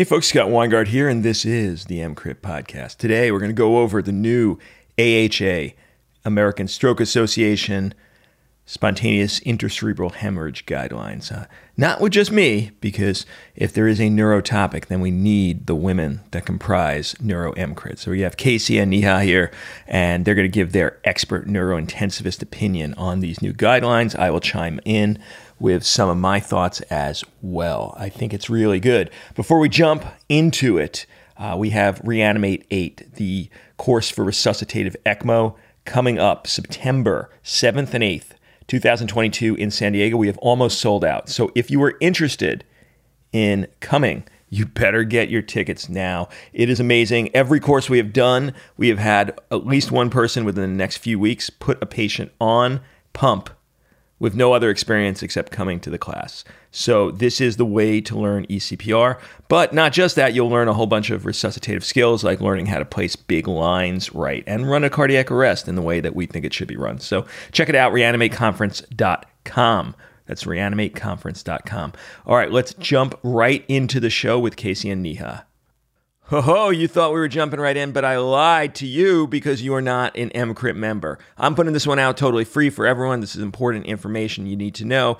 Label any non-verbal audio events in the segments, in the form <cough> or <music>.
Hey folks, Scott Weingart here, and this is the EMCrit podcast. Today we're going to go over the new AHA, American Stroke Association, spontaneous intracerebral hemorrhage guidelines. Uh, not with just me, because if there is a neuro topic, then we need the women that comprise NeuroEMCrit. So we have Casey and Neha here, and they're going to give their expert neurointensivist opinion on these new guidelines. I will chime in with some of my thoughts as well. I think it's really good. Before we jump into it, uh, we have Reanimate 8, the course for resuscitative ECMO, coming up September 7th and 8th 2022 in San Diego. We have almost sold out. So if you are interested in coming, you better get your tickets now. It is amazing. Every course we have done, we have had at least one person within the next few weeks put a patient on pump with no other experience except coming to the class. So, this is the way to learn ECPR. But not just that, you'll learn a whole bunch of resuscitative skills like learning how to place big lines right and run a cardiac arrest in the way that we think it should be run. So, check it out reanimateconference.com. That's reanimateconference.com. All right, let's jump right into the show with Casey and Neha. Ho ho, you thought we were jumping right in, but I lied to you because you are not an EMCrit member. I'm putting this one out totally free for everyone. This is important information you need to know,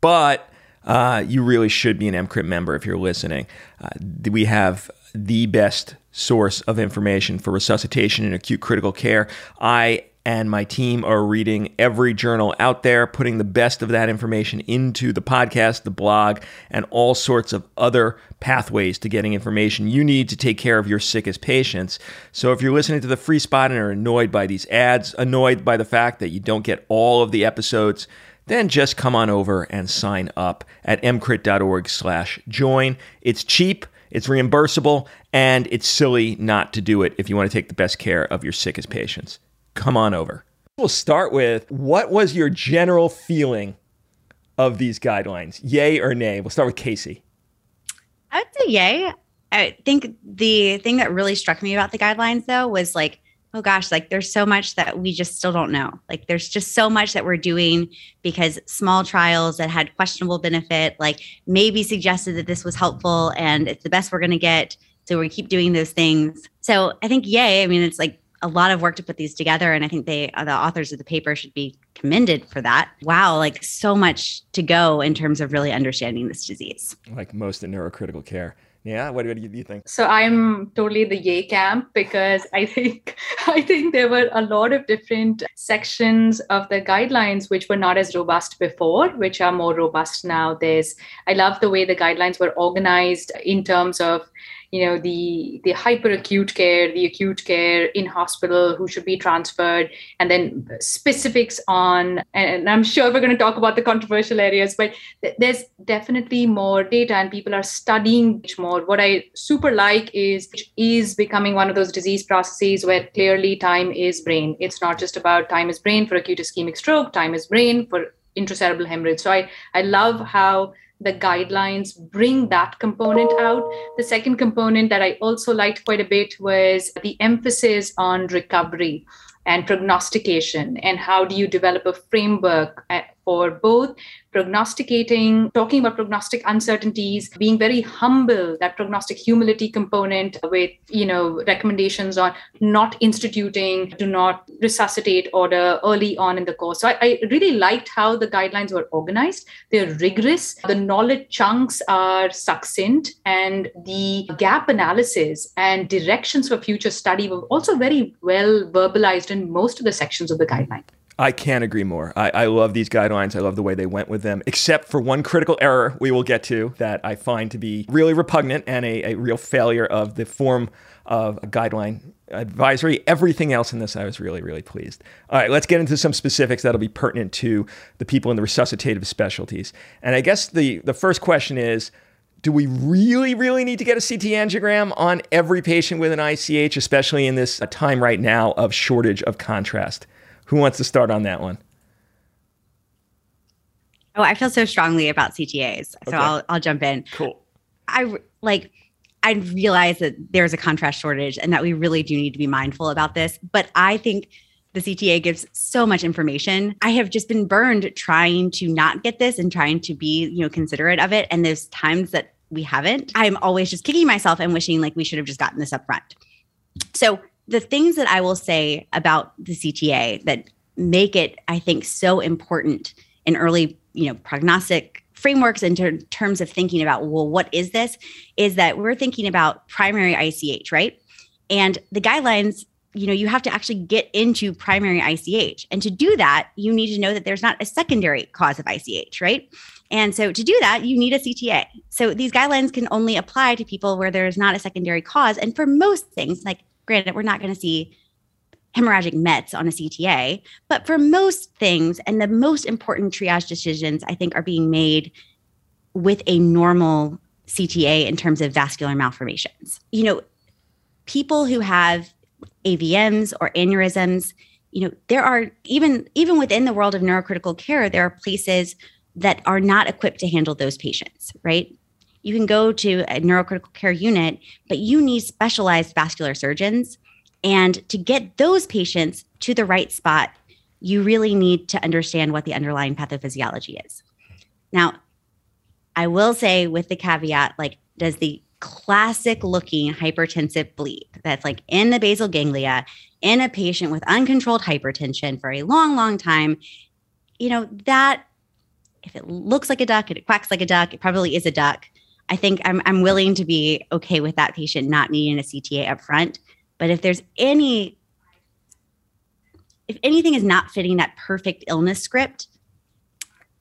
but uh, you really should be an EMCrit member if you're listening. Uh, we have the best source of information for resuscitation and acute critical care. I and my team are reading every journal out there, putting the best of that information into the podcast, the blog, and all sorts of other pathways to getting information you need to take care of your sickest patients. So if you're listening to the free spot and are annoyed by these ads, annoyed by the fact that you don't get all of the episodes, then just come on over and sign up at emcrit.org slash join. It's cheap, it's reimbursable, and it's silly not to do it if you want to take the best care of your sickest patients come on over. We'll start with what was your general feeling of these guidelines? Yay or nay? We'll start with Casey. I would say yay. I think the thing that really struck me about the guidelines though was like, oh gosh, like there's so much that we just still don't know. Like there's just so much that we're doing because small trials that had questionable benefit, like maybe suggested that this was helpful and it's the best we're going to get. So we keep doing those things. So I think yay. I mean, it's like a lot of work to put these together and i think they uh, the authors of the paper should be commended for that. Wow like so much to go in terms of really understanding this disease. Like most in neurocritical care. Yeah what, what do you think? So i'm totally the yay camp because i think <laughs> i think there were a lot of different sections of the guidelines which were not as robust before which are more robust now. There's i love the way the guidelines were organized in terms of you know the the hyper acute care the acute care in hospital who should be transferred and then specifics on and i'm sure we're going to talk about the controversial areas but th- there's definitely more data and people are studying much more. What i super like is is becoming one of those disease processes where clearly time is brain. It's not just about time is brain for acute ischemic stroke time is brain for intracerebral hemorrhage. So i i love how the guidelines bring that component out. The second component that I also liked quite a bit was the emphasis on recovery and prognostication and how do you develop a framework for both prognosticating, talking about prognostic uncertainties, being very humble, that prognostic humility component with, you know, recommendations on not instituting, do not resuscitate order early on in the course. So I, I really liked how the guidelines were organized. They're rigorous. The knowledge chunks are succinct and the gap analysis and directions for future study were also very well verbalized in most of the sections of the guideline. I can't agree more. I, I, love these guidelines. I love the way they went with them, except for one critical error we will get to that I find to be really repugnant and a, a real failure of the form of a guideline advisory. Everything else in this, I was really, really pleased. All right, let's get into some specifics that'll be pertinent to the people in the resuscitative specialties. And I guess the, the first question is, do we really, really need to get a CT angiogram on every patient with an ICH, especially in this time right now of shortage of contrast? Who wants to start on that one? Oh, I feel so strongly about CTAs, so okay. I'll I'll jump in. Cool. I like I realize that there's a contrast shortage and that we really do need to be mindful about this, but I think the CTA gives so much information. I have just been burned trying to not get this and trying to be, you know, considerate of it and there's times that we haven't. I'm always just kicking myself and wishing like we should have just gotten this up front. So the things that I will say about the CTA that make it, I think, so important in early, you know, prognostic frameworks in ter- terms of thinking about, well, what is this? Is that we're thinking about primary ICH, right? And the guidelines, you know, you have to actually get into primary ICH. And to do that, you need to know that there's not a secondary cause of ICH, right? And so to do that, you need a CTA. So these guidelines can only apply to people where there's not a secondary cause. And for most things, like granted, we're not going to see hemorrhagic METs on a CTA. But for most things, and the most important triage decisions, I think, are being made with a normal CTA in terms of vascular malformations. You know, people who have AVMs or aneurysms, you know, there are even even within the world of neurocritical care, there are places that are not equipped to handle those patients, right? You can go to a neurocritical care unit, but you need specialized vascular surgeons and to get those patients to the right spot, you really need to understand what the underlying pathophysiology is. Now, I will say with the caveat like, does the classic looking hypertensive bleed that's like in the basal ganglia in a patient with uncontrolled hypertension for a long, long time, you know, that if it looks like a duck and it quacks like a duck, it probably is a duck. I think I'm, I'm willing to be okay with that patient not needing a CTA up front but if there's any, if anything is not fitting that perfect illness script,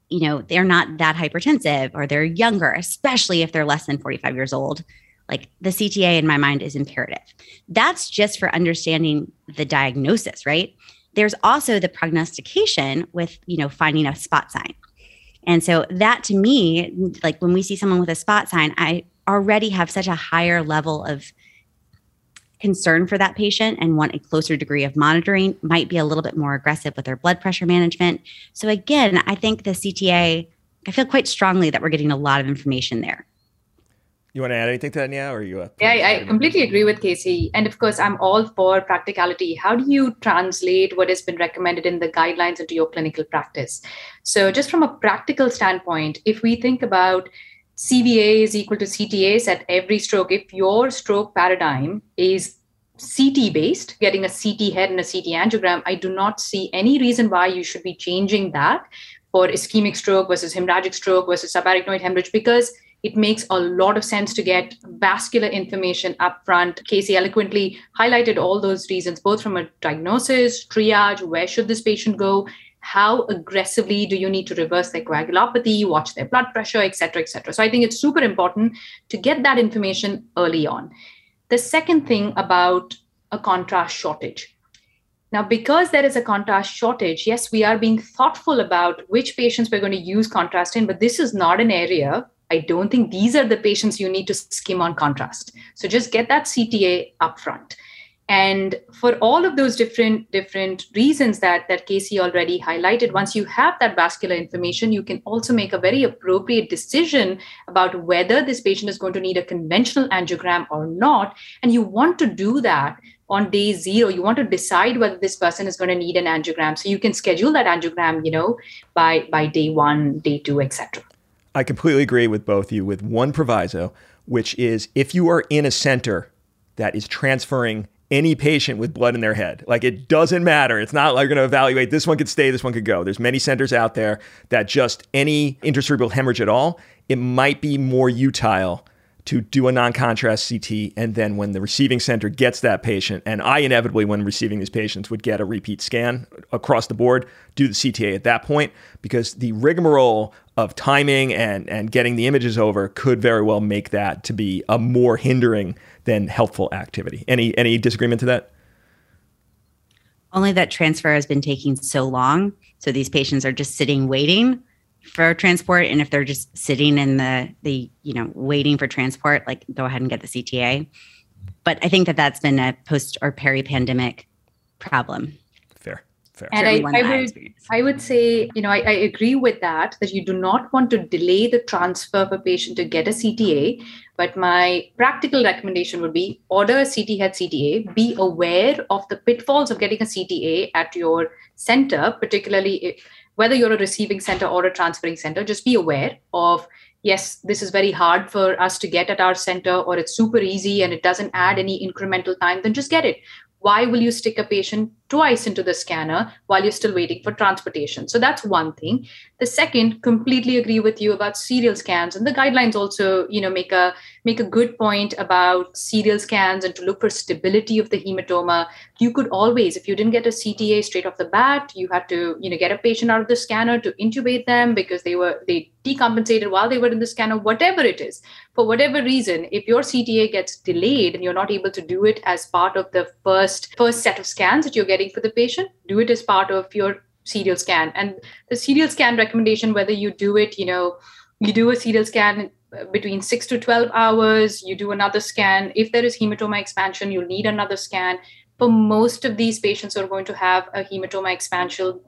you know, they're not that hypertensive or they're younger, especially if they're less than 45 years old. Like the CTA in my mind is imperative. That's just for understanding the diagnosis, right? There's also the prognostication with, you know, finding a spot sign. And so that to me, like when we see someone with a spot sign, I already have such a higher level of concern for that patient and want a closer degree of monitoring, might be a little bit more aggressive with their blood pressure management. So, again, I think the CTA, I feel quite strongly that we're getting a lot of information there. You want to add anything to that, Neha, or are you? Uh, yeah, I completely agree with Casey. And of course, I'm all for practicality. How do you translate what has been recommended in the guidelines into your clinical practice? So, just from a practical standpoint, if we think about CVA is equal to CTAs at every stroke. If your stroke paradigm is CT based, getting a CT head and a CT angiogram, I do not see any reason why you should be changing that for ischemic stroke versus hemorrhagic stroke versus subarachnoid hemorrhage because it makes a lot of sense to get vascular information up front. Casey eloquently highlighted all those reasons, both from a diagnosis, triage, where should this patient go, how aggressively do you need to reverse their coagulopathy, watch their blood pressure, et cetera, et cetera. So I think it's super important to get that information early on. The second thing about a contrast shortage. Now, because there is a contrast shortage, yes, we are being thoughtful about which patients we're going to use contrast in, but this is not an area. I don't think these are the patients you need to skim on contrast. So just get that CTA upfront. And for all of those different different reasons that that casey already highlighted once you have that vascular information you can also make a very appropriate decision about whether this patient is going to need a conventional angiogram or not. And you want to do that on day zero. You want to decide whether this person is going to need an angiogram. So you can schedule that angiogram you know by by day one day two etc i completely agree with both you with one proviso which is if you are in a center that is transferring any patient with blood in their head. Like it doesn't matter. It's not like you're going to evaluate this one could stay, this one could go. There's many centers out there that just any intracerebral hemorrhage at all, it might be more utile to do a non-contrast CT and then when the receiving center gets that patient and I inevitably when receiving these patients would get a repeat scan across the board do the CTA at that point because the rigmarole of timing and and getting the images over could very well make that to be a more hindering than helpful activity. Any any disagreement to that? Only that transfer has been taking so long, so these patients are just sitting waiting for transport and if they're just sitting in the the you know waiting for transport like go ahead and get the CTA. But I think that that's been a post or peri pandemic problem. Fair. Fair and I, I, would, I would say, you know, I, I, agree with that, that you do not want to delay the transfer of a patient to get a CTA. But my practical recommendation would be order a CT head CTA, be aware of the pitfalls of getting a CTA at your center, particularly if, whether you're a receiving center or a transferring center, just be aware of yes, this is very hard for us to get at our center, or it's super easy and it doesn't add any incremental time, then just get it. Why will you stick a patient twice into the scanner while you're still waiting for transportation? So that's one thing. The second, completely agree with you about serial scans, and the guidelines also, you know, make a make a good point about serial scans and to look for stability of the hematoma. You could always, if you didn't get a CTA straight off the bat, you had to, you know, get a patient out of the scanner to intubate them because they were they decompensated while they were in the scanner, whatever it is. For whatever reason, if your CTA gets delayed and you're not able to do it as part of the first first set of scans that you're getting for the patient, do it as part of your serial scan. And the serial scan recommendation, whether you do it, you know, you do a serial scan uh, between six to 12 hours, you do another scan. If there is hematoma expansion, you'll need another scan. For most of these patients who are going to have a hematoma expansion,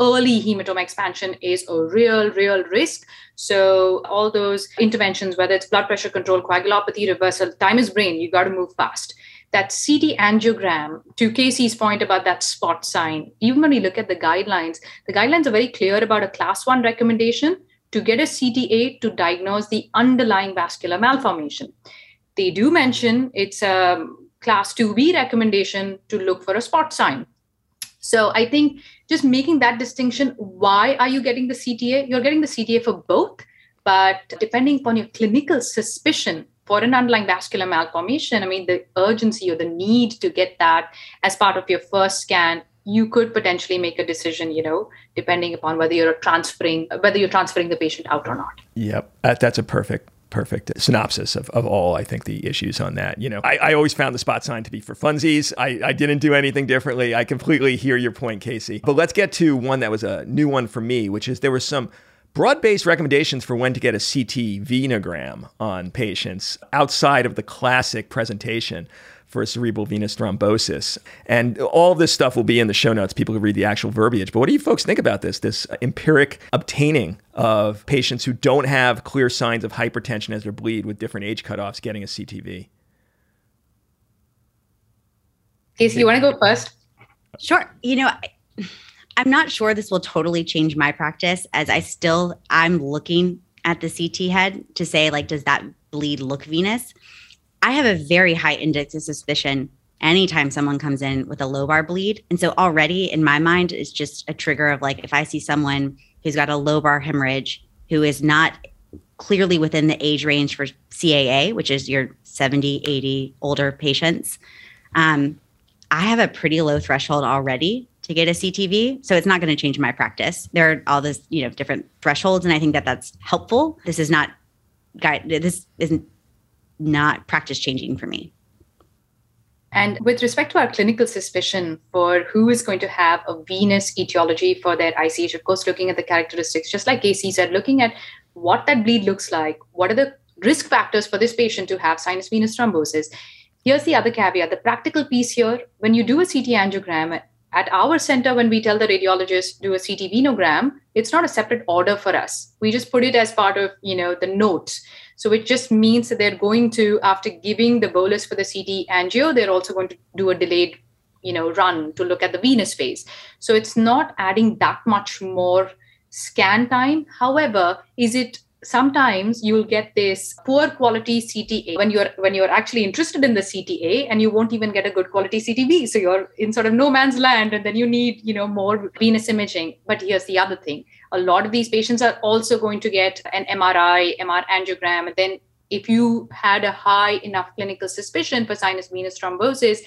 early hematoma expansion is a real, real risk. So, all those interventions, whether it's blood pressure control, coagulopathy reversal, time is brain, you got to move fast. That CT angiogram, to Casey's point about that spot sign, even when we look at the guidelines, the guidelines are very clear about a class one recommendation to get a CTA to diagnose the underlying vascular malformation. They do mention it's a class 2B recommendation to look for a spot sign. So I think just making that distinction why are you getting the CTA? You're getting the CTA for both, but depending upon your clinical suspicion for an underlying vascular malformation, I mean, the urgency or the need to get that as part of your first scan you could potentially make a decision you know depending upon whether you're transferring whether you're transferring the patient out or not yep uh, that's a perfect perfect synopsis of, of all I think the issues on that. You know, I, I always found the spot sign to be for funsies. I, I didn't do anything differently. I completely hear your point, Casey. But let's get to one that was a new one for me, which is there was some broad-based recommendations for when to get a CT venogram on patients outside of the classic presentation for cerebral venous thrombosis. And all this stuff will be in the show notes. People can read the actual verbiage. But what do you folks think about this? This empiric obtaining of patients who don't have clear signs of hypertension as they bleed with different age cutoffs getting a CTV. Casey, you want to go first? Sure. You know, I'm not sure this will totally change my practice as I still I'm looking at the CT head to say like does that bleed look venous? I have a very high index of suspicion anytime someone comes in with a lobar bleed. And so already in my mind, it's just a trigger of like, if I see someone who's got a lobar hemorrhage who is not clearly within the age range for CAA, which is your 70, 80 older patients, um, I have a pretty low threshold already to get a CTV. So it's not going to change my practice. There are all this, you know, different thresholds. And I think that that's helpful. This is not, guide, this isn't not practice changing for me. And with respect to our clinical suspicion for who is going to have a venous etiology for their ICH, of course, looking at the characteristics, just like Casey said, looking at what that bleed looks like, what are the risk factors for this patient to have sinus venous thrombosis. Here's the other caveat the practical piece here when you do a CT angiogram, at our center, when we tell the radiologist do a CT venogram, it's not a separate order for us. We just put it as part of you know the notes. So it just means that they're going to, after giving the bolus for the CT angio, they're also going to do a delayed, you know, run to look at the venous phase. So it's not adding that much more scan time. However, is it sometimes you'll get this poor quality CTA when you're when you're actually interested in the CTA and you won't even get a good quality CTV. So you're in sort of no man's land and then you need, you know, more venous imaging. But here's the other thing. A lot of these patients are also going to get an MRI, MR angiogram, and then if you had a high enough clinical suspicion for sinus venous thrombosis,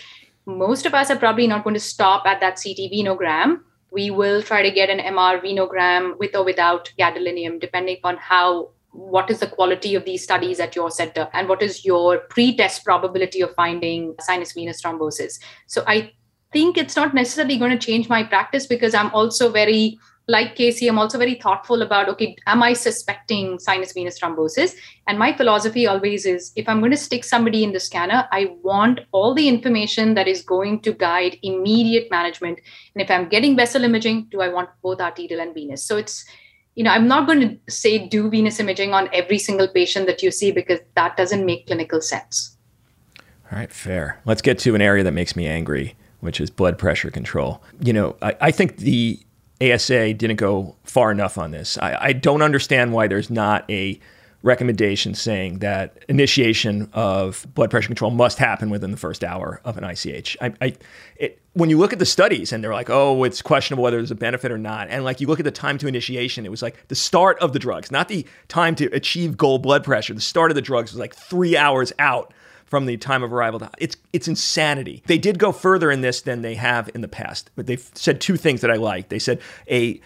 most of us are probably not going to stop at that CT venogram we will try to get an MR venogram with or without gadolinium, depending upon how what is the quality of these studies at your center and what is your pre-test probability of finding sinus venous thrombosis. So I think it's not necessarily going to change my practice because I'm also very like Casey, I'm also very thoughtful about okay, am I suspecting sinus venous thrombosis? And my philosophy always is if I'm going to stick somebody in the scanner, I want all the information that is going to guide immediate management. And if I'm getting vessel imaging, do I want both arterial and venous? So it's you know, I'm not going to say do venous imaging on every single patient that you see because that doesn't make clinical sense. All right, fair. Let's get to an area that makes me angry, which is blood pressure control. You know, I, I think the ASA didn't go far enough on this. I, I don't understand why there's not a recommendation saying that initiation of blood pressure control must happen within the first hour of an ICH. I, I it, when you look at the studies and they're like, oh, it's questionable whether there's a benefit or not, and like you look at the time to initiation, it was like the start of the drugs, not the time to achieve goal blood pressure. The start of the drugs was like three hours out from the time of arrival. It's it's insanity. They did go further in this than they have in the past, but they've said two things that I like. They said a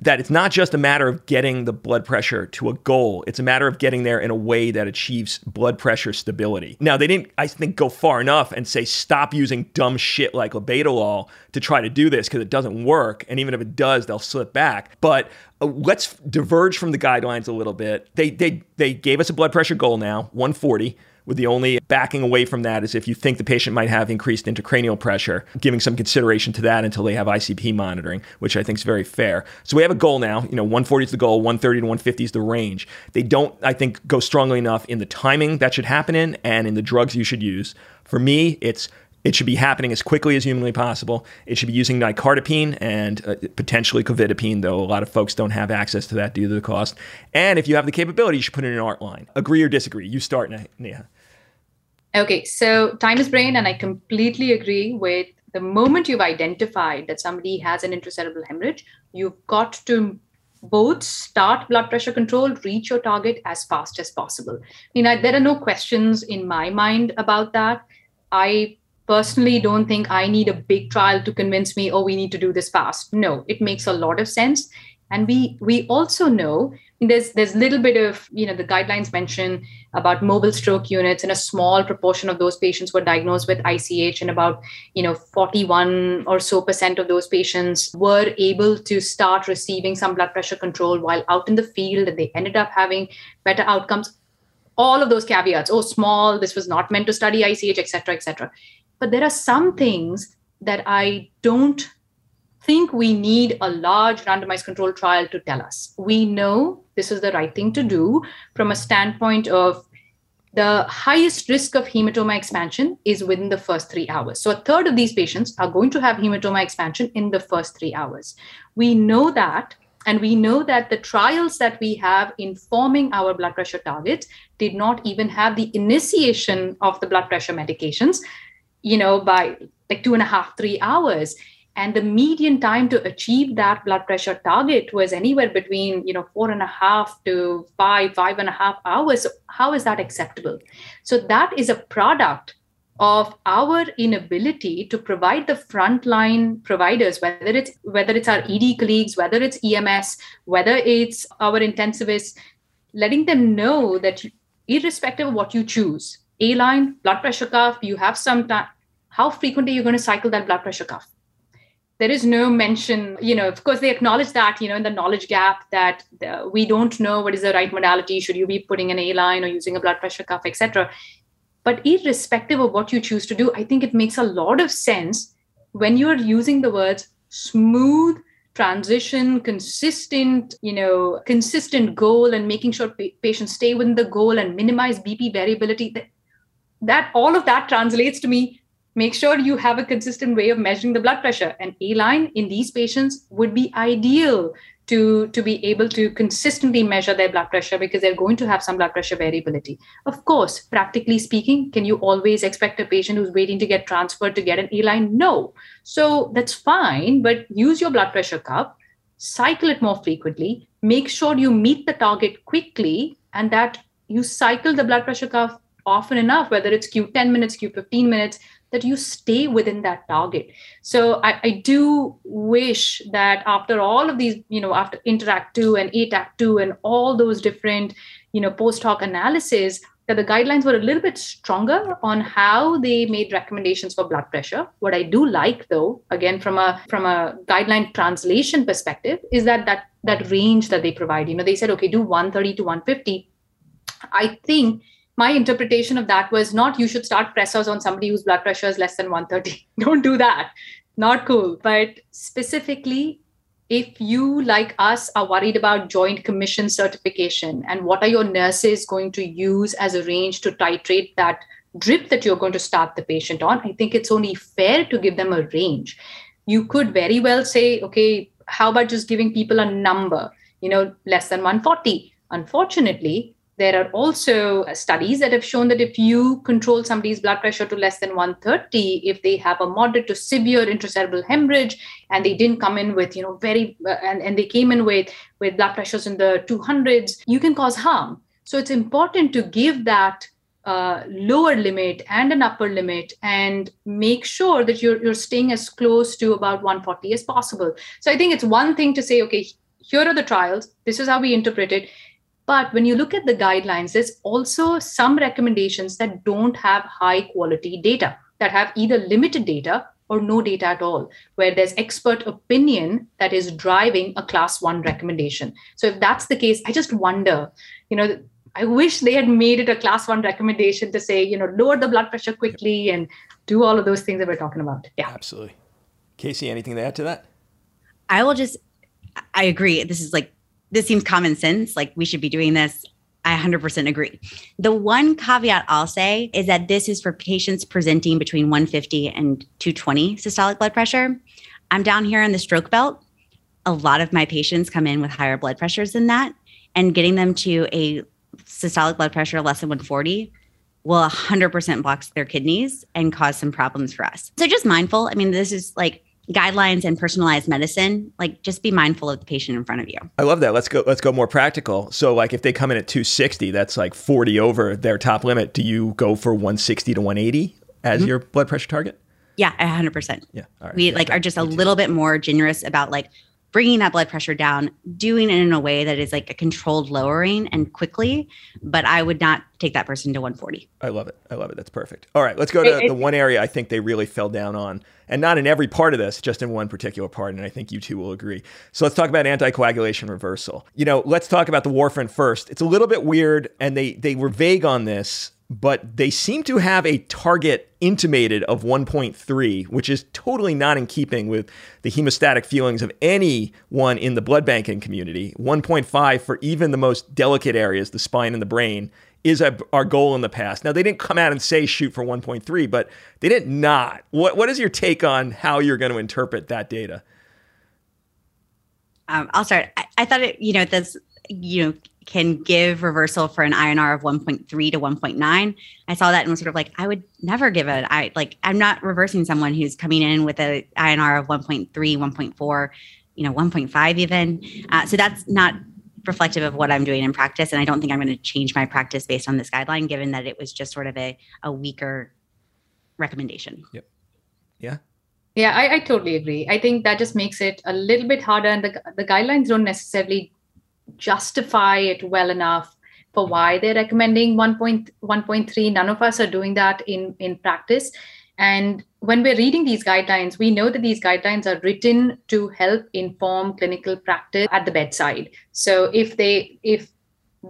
that it's not just a matter of getting the blood pressure to a goal. It's a matter of getting there in a way that achieves blood pressure stability. Now, they didn't, I think, go far enough and say stop using dumb shit like labetalol to try to do this because it doesn't work. And even if it does, they'll slip back. But uh, let's diverge from the guidelines a little bit. They, they, they gave us a blood pressure goal now, 140 with the only backing away from that is if you think the patient might have increased intracranial pressure, giving some consideration to that until they have ICP monitoring, which I think is very fair. So we have a goal now. You know, 140 is the goal, 130 to 150 is the range. They don't, I think, go strongly enough in the timing that should happen in and in the drugs you should use. For me, it's it should be happening as quickly as humanly possible. It should be using nicardipine and uh, potentially clevidipine, though a lot of folks don't have access to that due to the cost. And if you have the capability, you should put it in an art line. Agree or disagree? You start, Neha. Okay, so time is brain, and I completely agree with the moment you've identified that somebody has an intracerebral hemorrhage, you've got to both start blood pressure control, reach your target as fast as possible. I mean, I, there are no questions in my mind about that. I personally don't think I need a big trial to convince me, oh, we need to do this fast. No, it makes a lot of sense. And we we also know there's there's a little bit of you know the guidelines mention about mobile stroke units and a small proportion of those patients were diagnosed with ICH and about you know 41 or so percent of those patients were able to start receiving some blood pressure control while out in the field and they ended up having better outcomes all of those caveats oh small this was not meant to study ICH etc etc but there are some things that I don't think we need a large randomized control trial to tell us. We know this is the right thing to do from a standpoint of the highest risk of hematoma expansion is within the first three hours. So, a third of these patients are going to have hematoma expansion in the first three hours. We know that, and we know that the trials that we have informing our blood pressure targets did not even have the initiation of the blood pressure medications, you know, by like two and a half, three hours and the median time to achieve that blood pressure target was anywhere between you know four and a half to five five and a half hours. So how is that acceptable? So that is a product of our inability to provide the frontline providers whether it's whether it's our ed colleagues whether it's ems whether it's our intensivists letting them know that irrespective of what you choose a line blood pressure cuff you have some time how frequently you're you going to cycle that blood pressure cuff there is no mention you know of course they acknowledge that you know in the knowledge gap that we don't know what is the right modality should you be putting an a line or using a blood pressure cuff etc but irrespective of what you choose to do i think it makes a lot of sense when you're using the words smooth transition consistent you know consistent goal and making sure pa- patients stay within the goal and minimize bp variability that, that all of that translates to me make sure you have a consistent way of measuring the blood pressure. And A line in these patients would be ideal to, to be able to consistently measure their blood pressure because they're going to have some blood pressure variability. Of course, practically speaking, can you always expect a patient who's waiting to get transferred to get an A line? No. So that's fine, but use your blood pressure cuff, cycle it more frequently, make sure you meet the target quickly, and that you cycle the blood pressure cuff often enough, whether it's Q10 minutes, Q15 minutes, that you stay within that target. So I, I, do wish that after all of these you know after interact 2 and ATACH 2 and all those different you know post hoc analysis that the guidelines were a little bit stronger on how they made recommendations for blood pressure. What i do like though again from a from a guideline translation perspective is that that that range that they provide. You know they said okay do 130 to 150 i think my interpretation of that was not you should start pressors on somebody whose blood pressure is less than 130. <laughs> Don't do that. Not cool. But specifically, if you, like us, are worried about Joint Commission certification and what are your nurses going to use as a range to titrate that drip that you're going to start the patient on, I think it's only fair to give them a range. You could very well say, okay, how about just giving people a number, you know, less than 140? Unfortunately, there are also studies that have shown that if you control somebody's blood pressure to less than 130, if they have a moderate to severe intracerebral hemorrhage and they didn't come in with, you know, very, uh, and, and they came in with, with blood pressures in the 200s, you can cause harm. So it's important to give that uh, lower limit and an upper limit and make sure that you're, you're staying as close to about 140 as possible. So I think it's one thing to say, okay, here are the trials, this is how we interpret it but when you look at the guidelines, there's also some recommendations that don't have high quality data, that have either limited data or no data at all, where there's expert opinion that is driving a class one recommendation. So if that's the case, I just wonder, you know, I wish they had made it a class one recommendation to say, you know, lower the blood pressure quickly and do all of those things that we're talking about. Yeah. Absolutely. Casey, anything to add to that? I will just, I agree. This is like this seems common sense. Like we should be doing this. I 100% agree. The one caveat I'll say is that this is for patients presenting between 150 and 220 systolic blood pressure. I'm down here in the stroke belt. A lot of my patients come in with higher blood pressures than that, and getting them to a systolic blood pressure less than 140 will 100% blocks their kidneys and cause some problems for us. So just mindful. I mean, this is like guidelines and personalized medicine like just be mindful of the patient in front of you i love that let's go let's go more practical so like if they come in at 260 that's like 40 over their top limit do you go for 160 to 180 as mm-hmm. your blood pressure target yeah 100% yeah we like are just a little bit more generous about like bringing that blood pressure down, doing it in a way that is like a controlled lowering and quickly. But I would not take that person to 140. I love it. I love it. That's perfect. All right, let's go to the one area I think they really fell down on, and not in every part of this, just in one particular part. And I think you two will agree. So let's talk about anticoagulation reversal. You know, let's talk about the warfarin first. It's a little bit weird, and they they were vague on this but they seem to have a target intimated of 1.3, which is totally not in keeping with the hemostatic feelings of anyone in the blood banking community. 1.5 for even the most delicate areas, the spine and the brain, is a, our goal in the past. Now, they didn't come out and say shoot for 1.3, but they did not. What, what is your take on how you're going to interpret that data? Um, I'll start. I, I thought it, you know, this, you know, can give reversal for an INR of 1.3 to 1.9. I saw that and was sort of like, I would never give it. I like, I'm not reversing someone who's coming in with an INR of 1.3, 1.4, you know, 1.5 even. Uh, so that's not reflective of what I'm doing in practice. And I don't think I'm going to change my practice based on this guideline, given that it was just sort of a, a weaker recommendation. Yep. Yeah. Yeah, I, I totally agree. I think that just makes it a little bit harder, and the, the guidelines don't necessarily justify it well enough for mm-hmm. why they're recommending 1.1.3 none of us are doing that in in practice and when we're reading these guidelines we know that these guidelines are written to help inform clinical practice at the bedside so if they if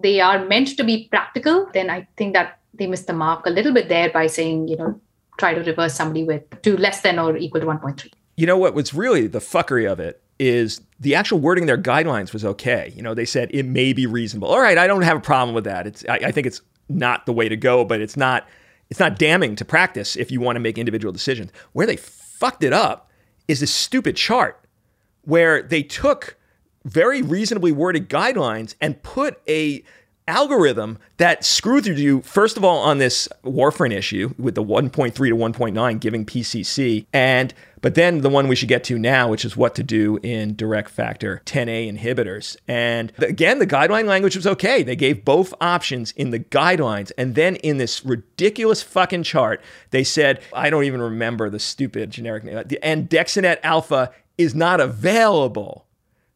they are meant to be practical then i think that they miss the mark a little bit there by saying you know try to reverse somebody with to less than or equal to 1.3 you know what was really the fuckery of it is the actual wording in their guidelines was okay. You know, they said it may be reasonable. All right, I don't have a problem with that. It's I, I think it's not the way to go, but it's not it's not damning to practice if you want to make individual decisions. Where they fucked it up is this stupid chart where they took very reasonably worded guidelines and put a algorithm that screwed you first of all on this warfarin issue with the 1.3 to 1.9 giving PCC and but then the one we should get to now which is what to do in direct factor 10A inhibitors. And again the guideline language was okay. They gave both options in the guidelines. And then in this ridiculous fucking chart they said I don't even remember the stupid generic name the andexanet alpha is not available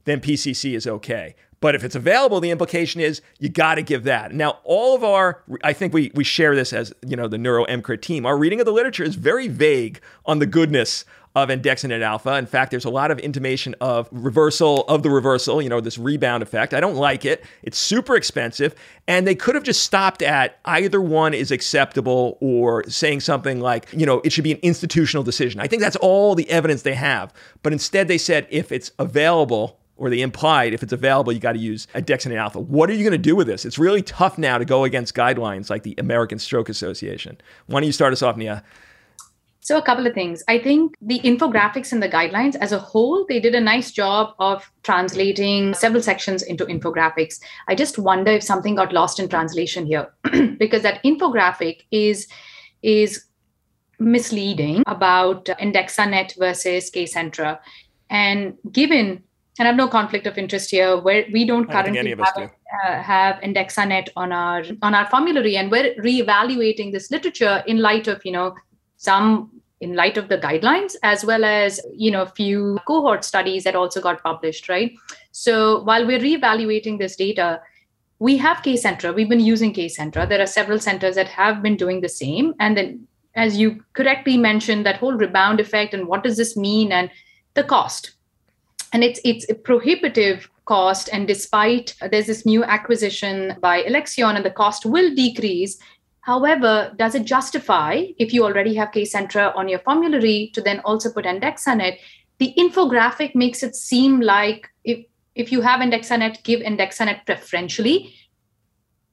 then PCC is okay but if it's available, the implication is you got to give that. Now, all of our, I think we, we share this as, you know, the Neuro EMCrit team. Our reading of the literature is very vague on the goodness of andexanet alpha. In fact, there's a lot of intimation of reversal of the reversal, you know, this rebound effect. I don't like it. It's super expensive. And they could have just stopped at either one is acceptable or saying something like, you know, it should be an institutional decision. I think that's all the evidence they have. But instead, they said if it's available, or they implied if it's available, you got to use a andexanet alpha. What are you going to do with this? It's really tough now to go against guidelines like the American Stroke Association. Why don't you start us off, Neha? So, a couple of things. I think the infographics and the guidelines as a whole, they did a nice job of translating several sections into infographics. I just wonder if something got lost in translation here <clears throat> because that infographic is is misleading about andexanet versus Kcentra. And given, and I have no conflict of interest here, where we don't currently have, do. uh, have andexanet on our on our formulary, and we're reevaluating this literature in light of you know some in light of the guidelines as well as you know a few cohort studies that also got published right so while we're reevaluating this data we have Kcentra. We've been using Kcentra. There are several centers that have been doing the same. And then, as you correctly mentioned, that whole rebound effect and what does this mean and the cost. And it's it's a prohibitive cost. And despite there's this new acquisition by Alexion and the cost will decrease. However, does it justify if you already have Kcentra on your formulary to then also put andexanet? The infographic makes it seem like if if you have andexanet, give andexanet preferentially.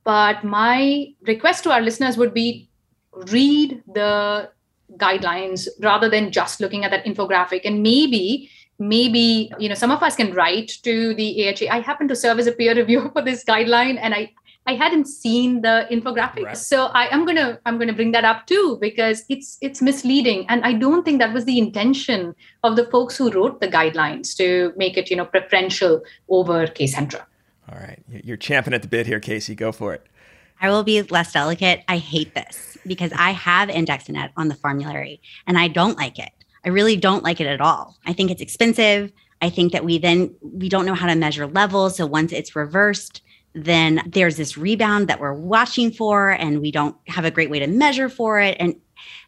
But my request to our listeners would be read the guidelines rather than just looking at that infographic and maybe maybe you know some of us can write to the AHA. I happen to serve as a peer reviewer <laughs> for this guideline, and I I hadn't seen the infographic. Right. So I am gonna I'm gonna bring that up too because it's it's misleading. And I don't think that was the intention of the folks who wrote the guidelines to make it, you know, preferential over Kcentra. All right. You're champing at the bit here, Casey. Go for it. I will be less delicate. I hate this because I have andexanet on the formulary and I don't like it. I really don't like it at all. I think it's expensive. I think that we then we don't know how to measure levels. So once it's reversed, then there's this rebound that we're watching for and we don't have a great way to measure for it and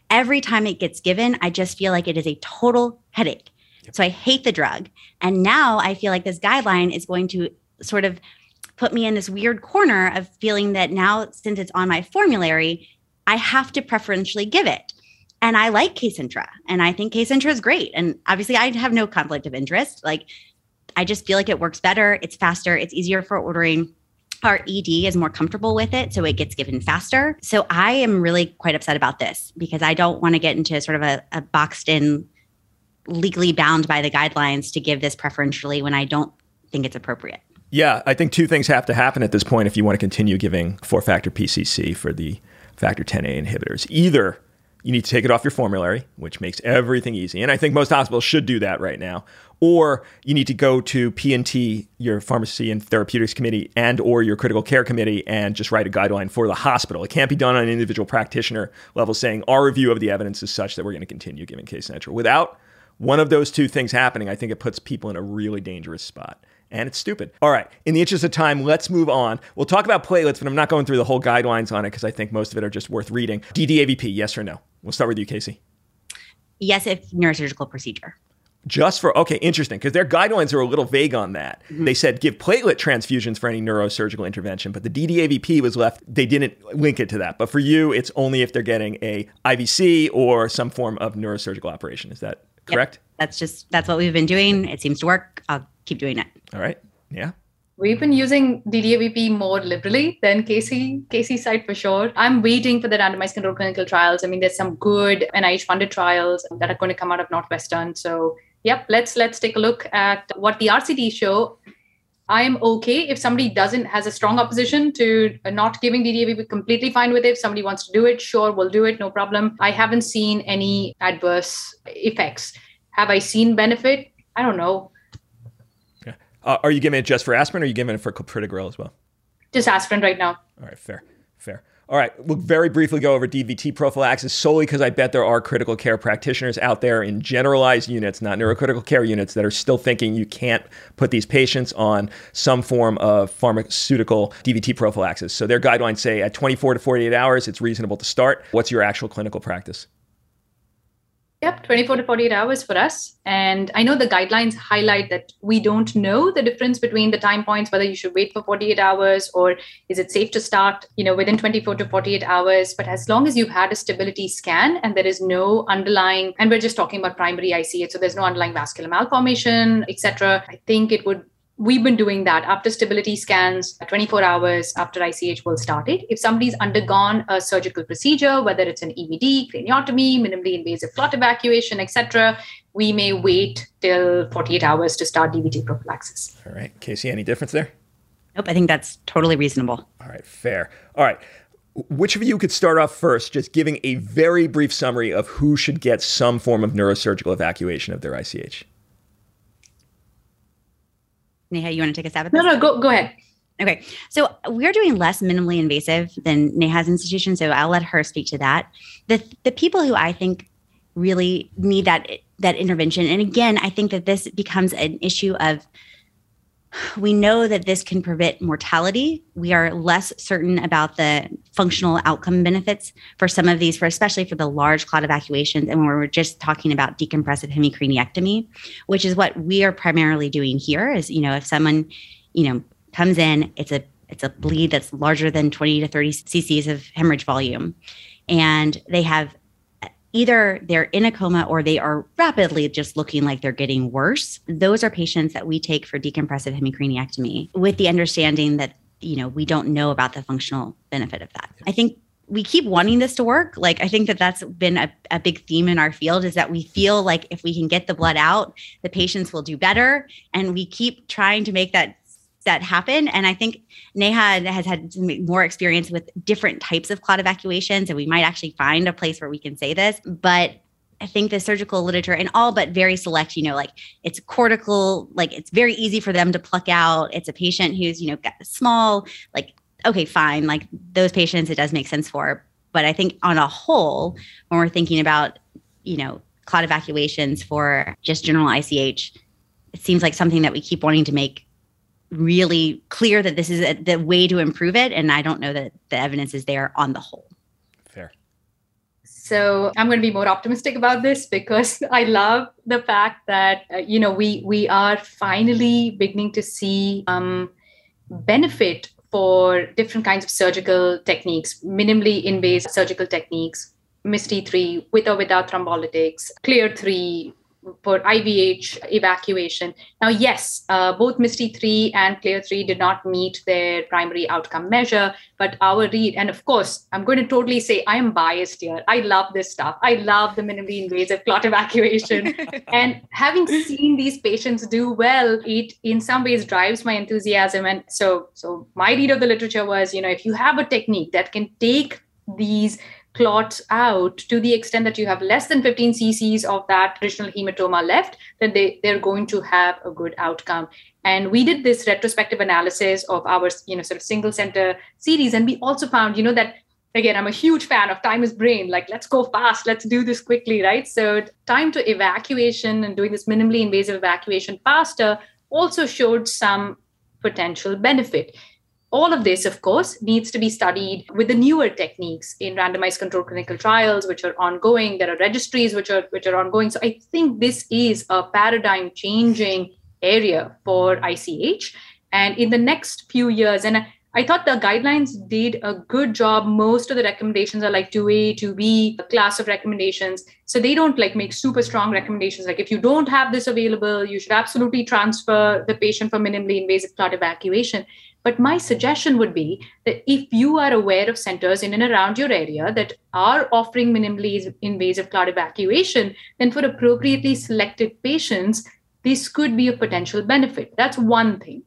every time it gets given i just feel like it is a total headache yep. so i hate the drug and now i feel like this guideline is going to sort of put me in this weird corner of feeling that now since it's on my formulary i have to preferentially give it and i like Kcentra and i think Kcentra is great and obviously i have no conflict of interest like i just feel like it works better it's faster it's easier for ordering our ED is more comfortable with it, so it gets given faster. So I am really quite upset about this because I don't want to get into sort of a, a boxed in, legally bound by the guidelines to give this preferentially when I don't think it's appropriate. Yeah, I think two things have to happen at this point if you want to continue giving four factor PCC for the factor 10A inhibitors. Either you need to take it off your formulary, which makes everything easy. And I think most hospitals should do that right now. Or you need to go to P&T, your pharmacy and therapeutics committee, and or your critical care committee, and just write a guideline for the hospital. It can't be done on an individual practitioner level, saying our review of the evidence is such that we're going to continue giving Kcentra. Without one of those two things happening, I think it puts people in a really dangerous spot and it's stupid. All right, in the interest of time, let's move on. We'll talk about platelets, but I'm not going through the whole guidelines on it because I think most of it are just worth reading. DDAVP, yes or no? We'll start with you, Casey. Yes, if neurosurgical procedure. Just for, okay, interesting, because their guidelines are a little vague on that. Mm-hmm. They said give platelet transfusions for any neurosurgical intervention, but the DDAVP was left, they didn't link it to that. But for you, it's only if they're getting a IVC or some form of neurosurgical operation. Is that correct? Yep. That's just, that's what we've been doing. It seems to work. I'll keep doing it. All right. Yeah. We've been using DDAVP more liberally than Casey Casey's side for sure. I'm waiting for the randomized controlled clinical trials. I mean, there's some good NIH funded trials that are going to come out of Northwestern. So, yep, let's let's take a look at what the RCT show. I am okay if somebody doesn't has a strong opposition to not giving DDAVP. Completely fine with it. If somebody wants to do it, sure, we'll do it, no problem. I haven't seen any adverse effects. Have I seen benefit? I don't know uh, are you giving it just for aspirin or are you giving it for clopidogrel as well? Just aspirin right now. All right, fair, fair. All right, we'll very briefly go over DVT prophylaxis solely because I bet there are critical care practitioners out there in generalized units, not neurocritical care units, that are still thinking you can't put these patients on some form of pharmaceutical DVT prophylaxis. So their guidelines say at 24 to 48 hours, it's reasonable to start. What's your actual clinical practice? Yep, 24 to 48 hours for us. And I know the guidelines highlight that we don't know the difference between the time points, whether you should wait for 48 hours or is it safe to start, you know, within 24 to 48 hours. But as long as you've had a stability scan and there is no underlying, and we're just talking about primary ICH, so there's no underlying vascular malformation, etc. I think it would we've been doing that after stability scans 24 hours after ICH will started. If somebody's undergone a surgical procedure, whether it's an EVD, craniotomy, minimally invasive clot evacuation, etc., we may wait till 48 hours to start DVT prophylaxis. All right. Casey, any difference there? Nope, I think that's totally reasonable. All right, fair. All right. Which of you could start off first, just giving a very brief summary of who should get some form of neurosurgical evacuation of their ICH? Neha, you want to take a stab at No, no, go, go ahead. Okay. So we're doing less minimally invasive than Neha's institution. So I'll let her speak to that. The the people who I think really need that that intervention. And again, I think that this becomes an issue of we know that this can prevent mortality. We are less certain about the functional outcome benefits for some of these, for especially for the large clot evacuations. And when we're just talking about decompressive hemicraniectomy, which is what we are primarily doing here, is you know, if someone, you know, comes in, it's a it's a bleed that's larger than 20 to 30 cc's of hemorrhage volume, and they have either they're in a coma or they are rapidly just looking like they're getting worse. Those are patients that we take for decompressive hemicraniectomy with the understanding that, you know, we don't know about the functional benefit of that. I think we keep wanting this to work. Like, I think that that's been a, a big theme in our field is that we feel like if we can get the blood out, the patients will do better. And we keep trying to make that that happen. And I think Neha has had more experience with different types of clot evacuations, and we might actually find a place where we can say this. But I think the surgical literature and all but very select, you know, like it's cortical, like it's very easy for them to pluck out. It's a patient who's, you know, got small, like, okay, fine. Like those patients, it does make sense for. But I think on a whole, when we're thinking about, you know, clot evacuations for just general ICH, it seems like something that we keep wanting to make really clear that this is a, the way to improve it. And I don't know that the evidence is there on the whole. Fair. So I'm going to be more optimistic about this because <laughs> I love the fact that uh, you know we we are finally beginning to see um, benefit for different kinds of surgical techniques, minimally invasive surgical techniques, MISTIE 3 with or without thrombolytics, Clear 3, for IVH evacuation. Now, yes, uh, both MISTIE 3 and Clear 3 did not meet their primary outcome measure, but our read, and of course, I'm going to totally say I am biased here. I love this stuff. I love the minimally invasive clot evacuation. <laughs> and having seen these patients do well, it in some ways drives my enthusiasm. And so, so my read of the literature was, you know, if you have a technique that can take these clots out to the extent that you have less than 15 cc's of that original hematoma left, then they, they're going to have a good outcome. And we did this retrospective analysis of our, you know, sort of single center series. And we also found, you know, that again, I'm a huge fan of time is brain. Like, let's go fast, let's do this quickly, right? So time to evacuation and doing this minimally invasive evacuation faster also showed some potential benefit all of this, of course, needs to be studied with the newer techniques in randomized controlled clinical trials, which are ongoing. There are registries which are which are ongoing. So I think this is a paradigm changing area for ICH. And in the next few years, and I thought the guidelines did a good job. Most of the recommendations are like 2A, 2B class of recommendations. So they don't like make super strong recommendations. Like if you don't have this available, you should absolutely transfer the patient for minimally invasive clot evacuation. But my suggestion would be that if you are aware of centers in and around your area that are offering minimally invasive clot evacuation, then for appropriately selected patients, this could be a potential benefit. That's one thing.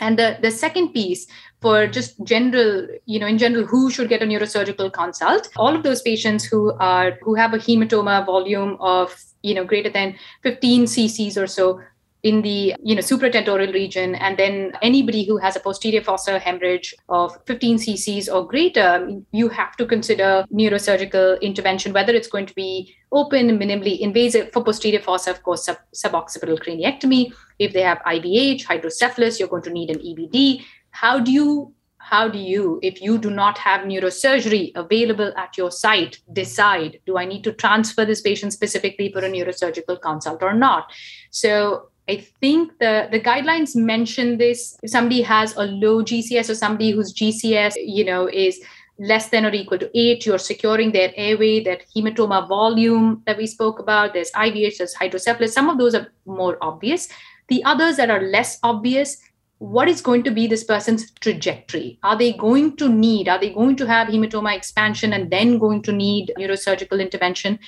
And the, the second piece for just general, you know, in general, who should get a neurosurgical consult? All of those patients who are who have a hematoma volume of, you know, greater than 15 cc's or so in the you know supratentorial region and then anybody who has a posterior fossa hemorrhage of 15 cc's or greater you have to consider neurosurgical intervention whether it's going to be open minimally invasive for posterior fossa of course sub- suboccipital craniectomy. If they have ivh hydrocephalus you're going to need an EVD how do you how do you if you do not have neurosurgery available at your site decide do i need to transfer this patient specifically for a neurosurgical consult or not? So I think the, the guidelines mention this. If somebody has a low GCS or somebody whose GCS, you know, is less than or equal to eight, you're securing their airway, that hematoma volume that we spoke about. There's IVH, there's hydrocephalus. Some of those are more obvious. The others that are less obvious, what is going to be this person's trajectory? Are they going to need, are they going to have hematoma expansion and then going to need neurosurgical intervention?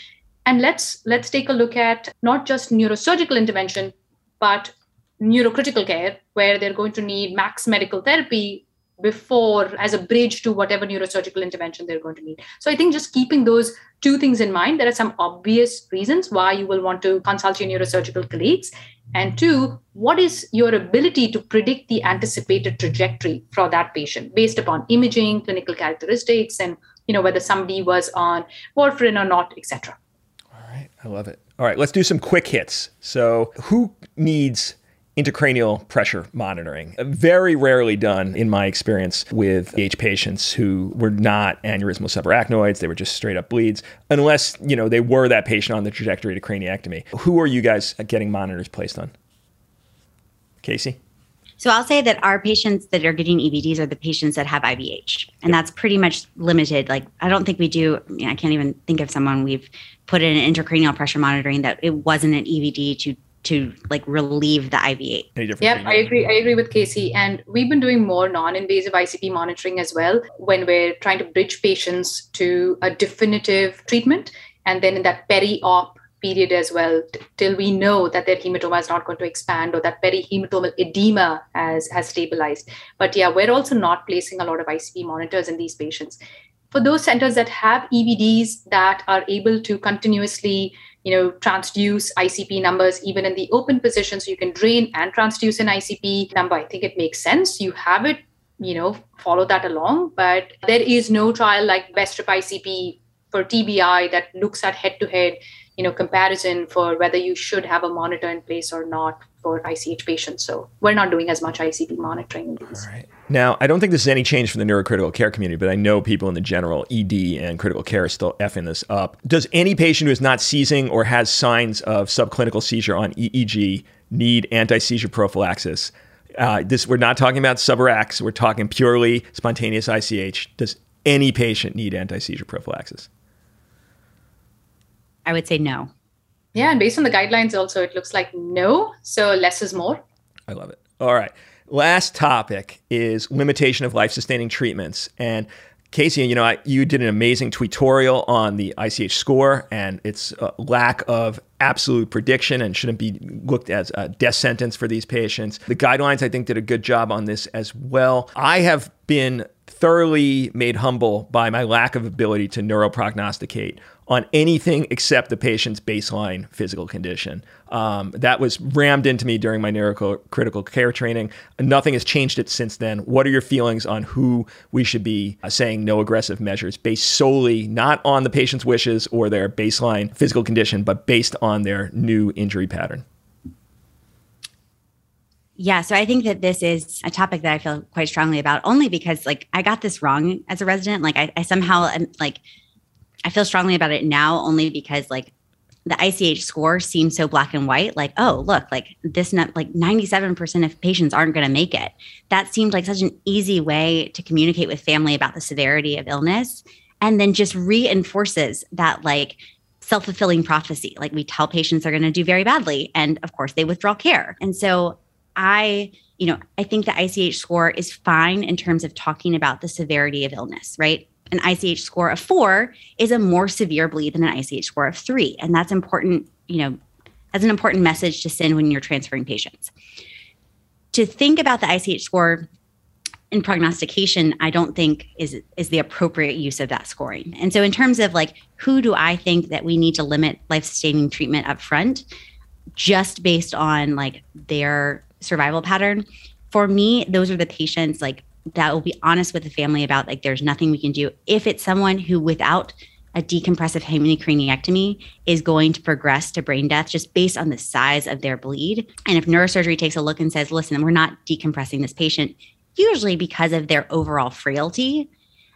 And let's let's take a look at not just neurosurgical intervention, but neurocritical care, where they're going to need max medical therapy before as a bridge to whatever neurosurgical intervention they're going to need. So I think just keeping those two things in mind, there are some obvious reasons why you will want to consult your neurosurgical colleagues. And two, what is your ability to predict the anticipated trajectory for that patient based upon imaging, clinical characteristics, and you know whether somebody was on warfarin or not, etc. All right, I love it. All right, let's do some quick hits. So, who needs intracranial pressure monitoring. Uh, very rarely done in my experience with PH patients who were not aneurysmal subarachnoids, they were just straight up bleeds, unless, you know, they were that patient on the trajectory to craniectomy. Who are you guys getting monitors placed on? Casey? So I'll say that our patients that are getting EVDs are the patients that have IVH, and that's pretty much limited. Like I don't think we do. I, mean, I can't even think of someone we've put in intracranial pressure monitoring that it wasn't an EVD to to like relieve the IVH. Yep, I agree. I agree with Casey. And we've been doing more non-invasive ICP monitoring as well when we're trying to bridge patients to a definitive treatment. And then in that peri-op period as well, t- till we know that their hematoma is not going to expand or that perihematomal edema has, has stabilized. But yeah, we're also not placing a lot of ICP monitors in these patients. For those centers that have EVDs that are able to continuously you know, transduce ICP numbers even in the open position. So you can drain and transduce an ICP number. I think it makes sense. You have it, you know, follow that along. But there is no trial like BEST TRIP ICP for TBI that looks at head to head, you know, comparison for whether you should have a monitor in place or not for ICH patients. So we're not doing as much ICP monitoring in these. Right. Now, I don't think this is any change from the neurocritical care community, but I know people in the general ED and critical care are still effing this up. Does any patient who is not seizing or has signs of subclinical seizure on EEG need anti-seizure prophylaxis? Uh, this we're not talking about subarachs. We're talking purely spontaneous ICH. Does any patient need anti-seizure prophylaxis? I would say no. Yeah, and based on the guidelines, also it looks like no. So less is more. I love it. All right. Last topic is limitation of life sustaining treatments. And Casey, you know, I, you did an amazing tutorial on the ICH score and its uh, lack of absolute prediction and shouldn't be looked at as a death sentence for these patients. The guidelines, I think, did a good job on this as well. I have been thoroughly made humble by my lack of ability to neuroprognosticate on anything except the patient's baseline physical condition. Um, that was rammed into me during my neurocritical care training. Nothing has changed it since then. What are your feelings on who we should be uh, saying no aggressive measures based solely not on the patient's wishes or their baseline physical condition, but based on their new injury pattern? Yeah, so I think that this is a topic that I feel quite strongly about, only because like I got this wrong as a resident. Like I, I somehow am like I feel strongly about it now only because like the ICH score seems so black and white. Like, oh, look, like this, like 97% of patients aren't going to make it. That seemed like such an easy way to communicate with family about the severity of illness. And then just reinforces that like self fulfilling prophecy. Like we tell patients they're going to do very badly. And of course, they withdraw care. And so I, you know, I think the ICH score is fine in terms of talking about the severity of illness, right? an ICH score of four is a more severe bleed than an ICH score of three. And that's important, you know, as an important message to send when you're transferring patients. To think about the ICH score in prognostication, I don't think is is the appropriate use of that scoring. And so in terms of like who do I think that we need to limit life-sustaining treatment up front, just based on like their survival pattern, for me, those are the patients like that will be honest with the family about like there's nothing we can do if it's someone who without a decompressive hemicraniectomy is going to progress to brain death just based on the size of their bleed. And if neurosurgery takes a look and says, listen, we're not decompressing this patient, usually because of their overall frailty,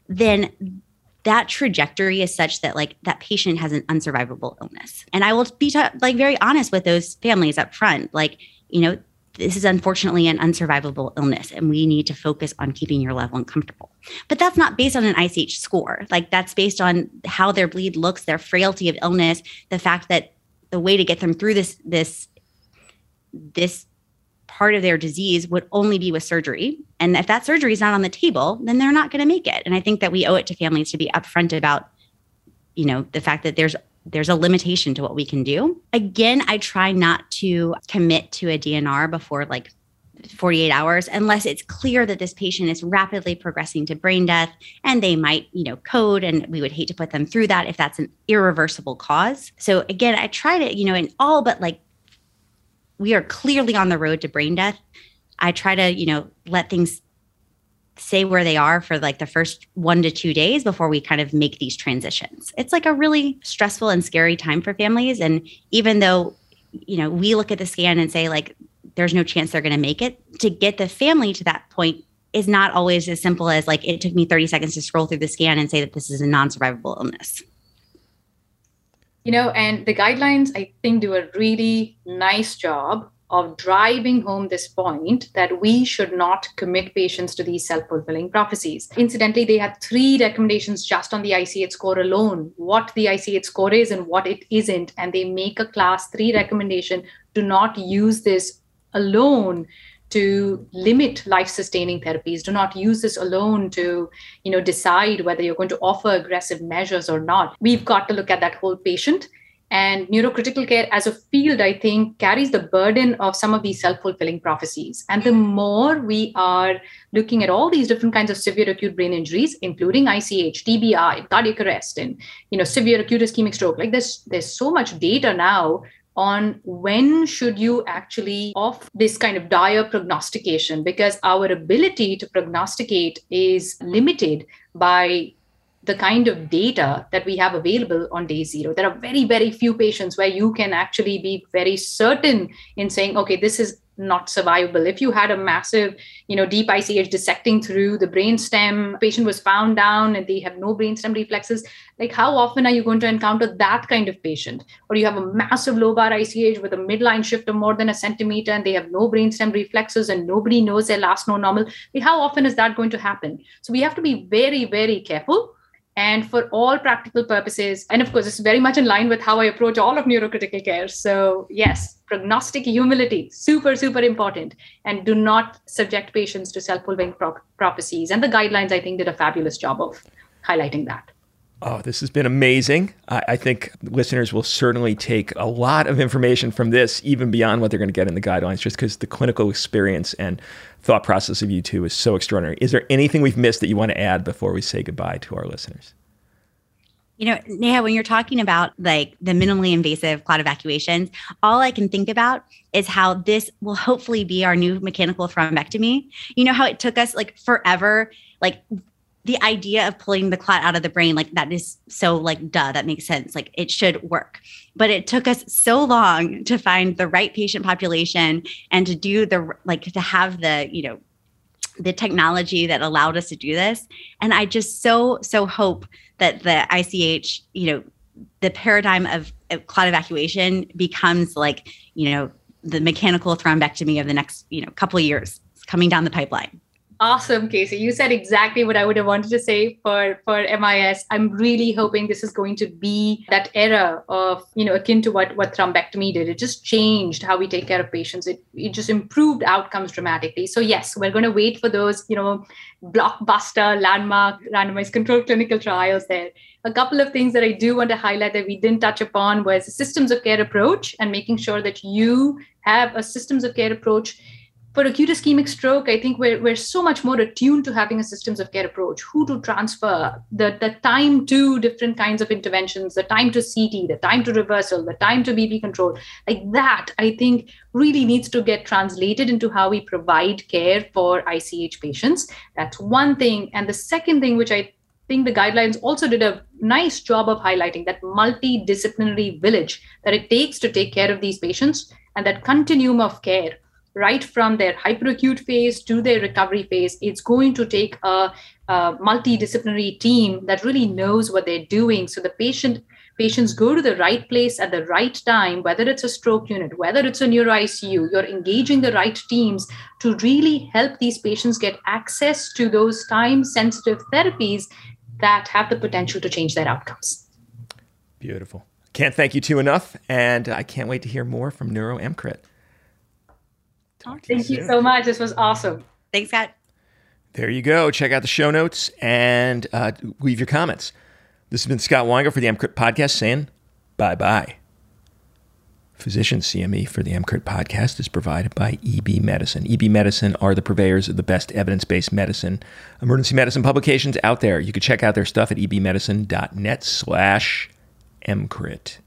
then that trajectory is such that like that patient has an unsurvivable illness. And I will be like very honest with those families up front. Like, you know, this is unfortunately an unsurvivable illness and we need to focus on keeping your loved one comfortable but that's not based on an ich score like that's based on how their bleed looks their frailty of illness the fact that the way to get them through this this this part of their disease would only be with surgery. And if that surgery is not on the table, then they're not going to make it. And I think that we owe it to families to be upfront about, you know, the fact that there's there's a limitation to what we can do. Again, I try not to commit to a DNR before like 48 hours unless it's clear that this patient is rapidly progressing to brain death and they might you know code and we would hate to put them through that if that's an irreversible cause so again i try to you know in all but like we are clearly on the road to brain death i try to you know let things stay where they are for like the first one to two days before we kind of make these transitions. It's like a really stressful and scary time for families. And even though you know we look at the scan and say like there's no chance they're going to make it to get the family to that point is not always as simple as like it took me 30 seconds to scroll through the scan and say that this is a non-survivable illness. You know and the guidelines i think do a really nice job of driving home this point that we should not commit patients to these self-fulfilling prophecies. Incidentally, they had three recommendations just on the ICH score alone, what the ICH score is and what it isn't. And they make a class three recommendation do not use this alone to limit life sustaining therapies do not use this alone to you know decide whether you're going to offer aggressive measures or not we've got to look at that whole patient and neurocritical care as a field i think carries the burden of some of these self-fulfilling prophecies. And the more we are looking at all these different kinds of severe acute brain injuries including ich tbi cardiac arrest and you know severe acute ischemic stroke like there's there's so much data now on when should you actually off this kind of dire prognostication because our ability to prognosticate is limited by the kind of data that we have available on day zero. There are very, very few patients where you can actually be very certain in saying, okay, this is not survivable. If you had a massive, you know, deep ICH dissecting through the brainstem, patient was found down and they have no brainstem reflexes, like how often are you going to encounter that kind of patient? Or you have a massive lobar ICH with a midline shift of more than a centimeter and they have no brainstem reflexes and nobody knows their last known normal. Like how often is that going to happen? So we have to be very, very careful and for all practical purposes and of course it's very much in line with how i approach all of neurocritical care. So yes prognostic humility super super important. And do not subject patients to self-fulfilling prophecies. And the guidelines i think did a fabulous job of highlighting that Oh, this has been amazing. I, I, think listeners will certainly take a lot of information from this, even beyond what they're going to get in the guidelines, just because the clinical experience and thought process of you two is so extraordinary. Is there anything we've missed that you want to add before we say goodbye to our listeners? You know, Neha, when you're talking about like the minimally invasive clot evacuations, all I can think about is how this will hopefully be our new mechanical thrombectomy. You know how it took us like forever, like the idea of pulling the clot out of the brain like that is so like duh that makes sense. Like it should work. But it took us so long to find the right patient population and to do the like to have the you know the technology that allowed us to do this. And i just so so hope that the ich you know the paradigm of, of clot evacuation becomes like you know the mechanical thrombectomy of the next you know couple of years coming down the pipeline Awesome, Casey. You said exactly what I would have wanted to say for, for MIS. I'm really hoping this is going to be that era of, you know, akin to what, what thrombectomy did. It just changed how we take care of patients. It, it just improved outcomes dramatically. So yes, we're going to wait for those, you know, blockbuster, landmark, randomized controlled clinical trials there. A couple of things that I do want to highlight that we didn't touch upon was systems of care approach and making sure that you have a systems of care approach for acute ischemic stroke, I think we're, we're so much more attuned to having a systems of care approach, who to transfer, the, the time to different kinds of interventions, the time to CT, the time to reversal, the time to BP control. Like that, I think really needs to get translated into how we provide care for ICH patients. That's one thing. And the second thing, which I think the guidelines also did a nice job of highlighting that multidisciplinary village that it takes to take care of these patients and that continuum of care right from their hyperacute phase to their recovery phase. It's going to take a, a multidisciplinary team that really knows what they're doing. So the patient patients go to the right place at the right time, whether it's a stroke unit, whether it's a neuro ICU, you're engaging the right teams to really help these patients get access to those time sensitive therapies that have the potential to change their outcomes. Beautiful. Can't thank you two enough. And I can't wait to hear more from NeuroEMCrit. Talk to Thank you soon. so much. This was awesome. Thanks, Scott. There you go. Check out the show notes and uh, leave your comments. This has been Scott Weingart for the EMCrit podcast saying bye bye. Physician CME for the EMCrit podcast is provided by EB Medicine. EB Medicine are the purveyors of the best evidence based medicine, emergency medicine publications out there. You can check out their stuff at ebmedicine.net slash EMCrit.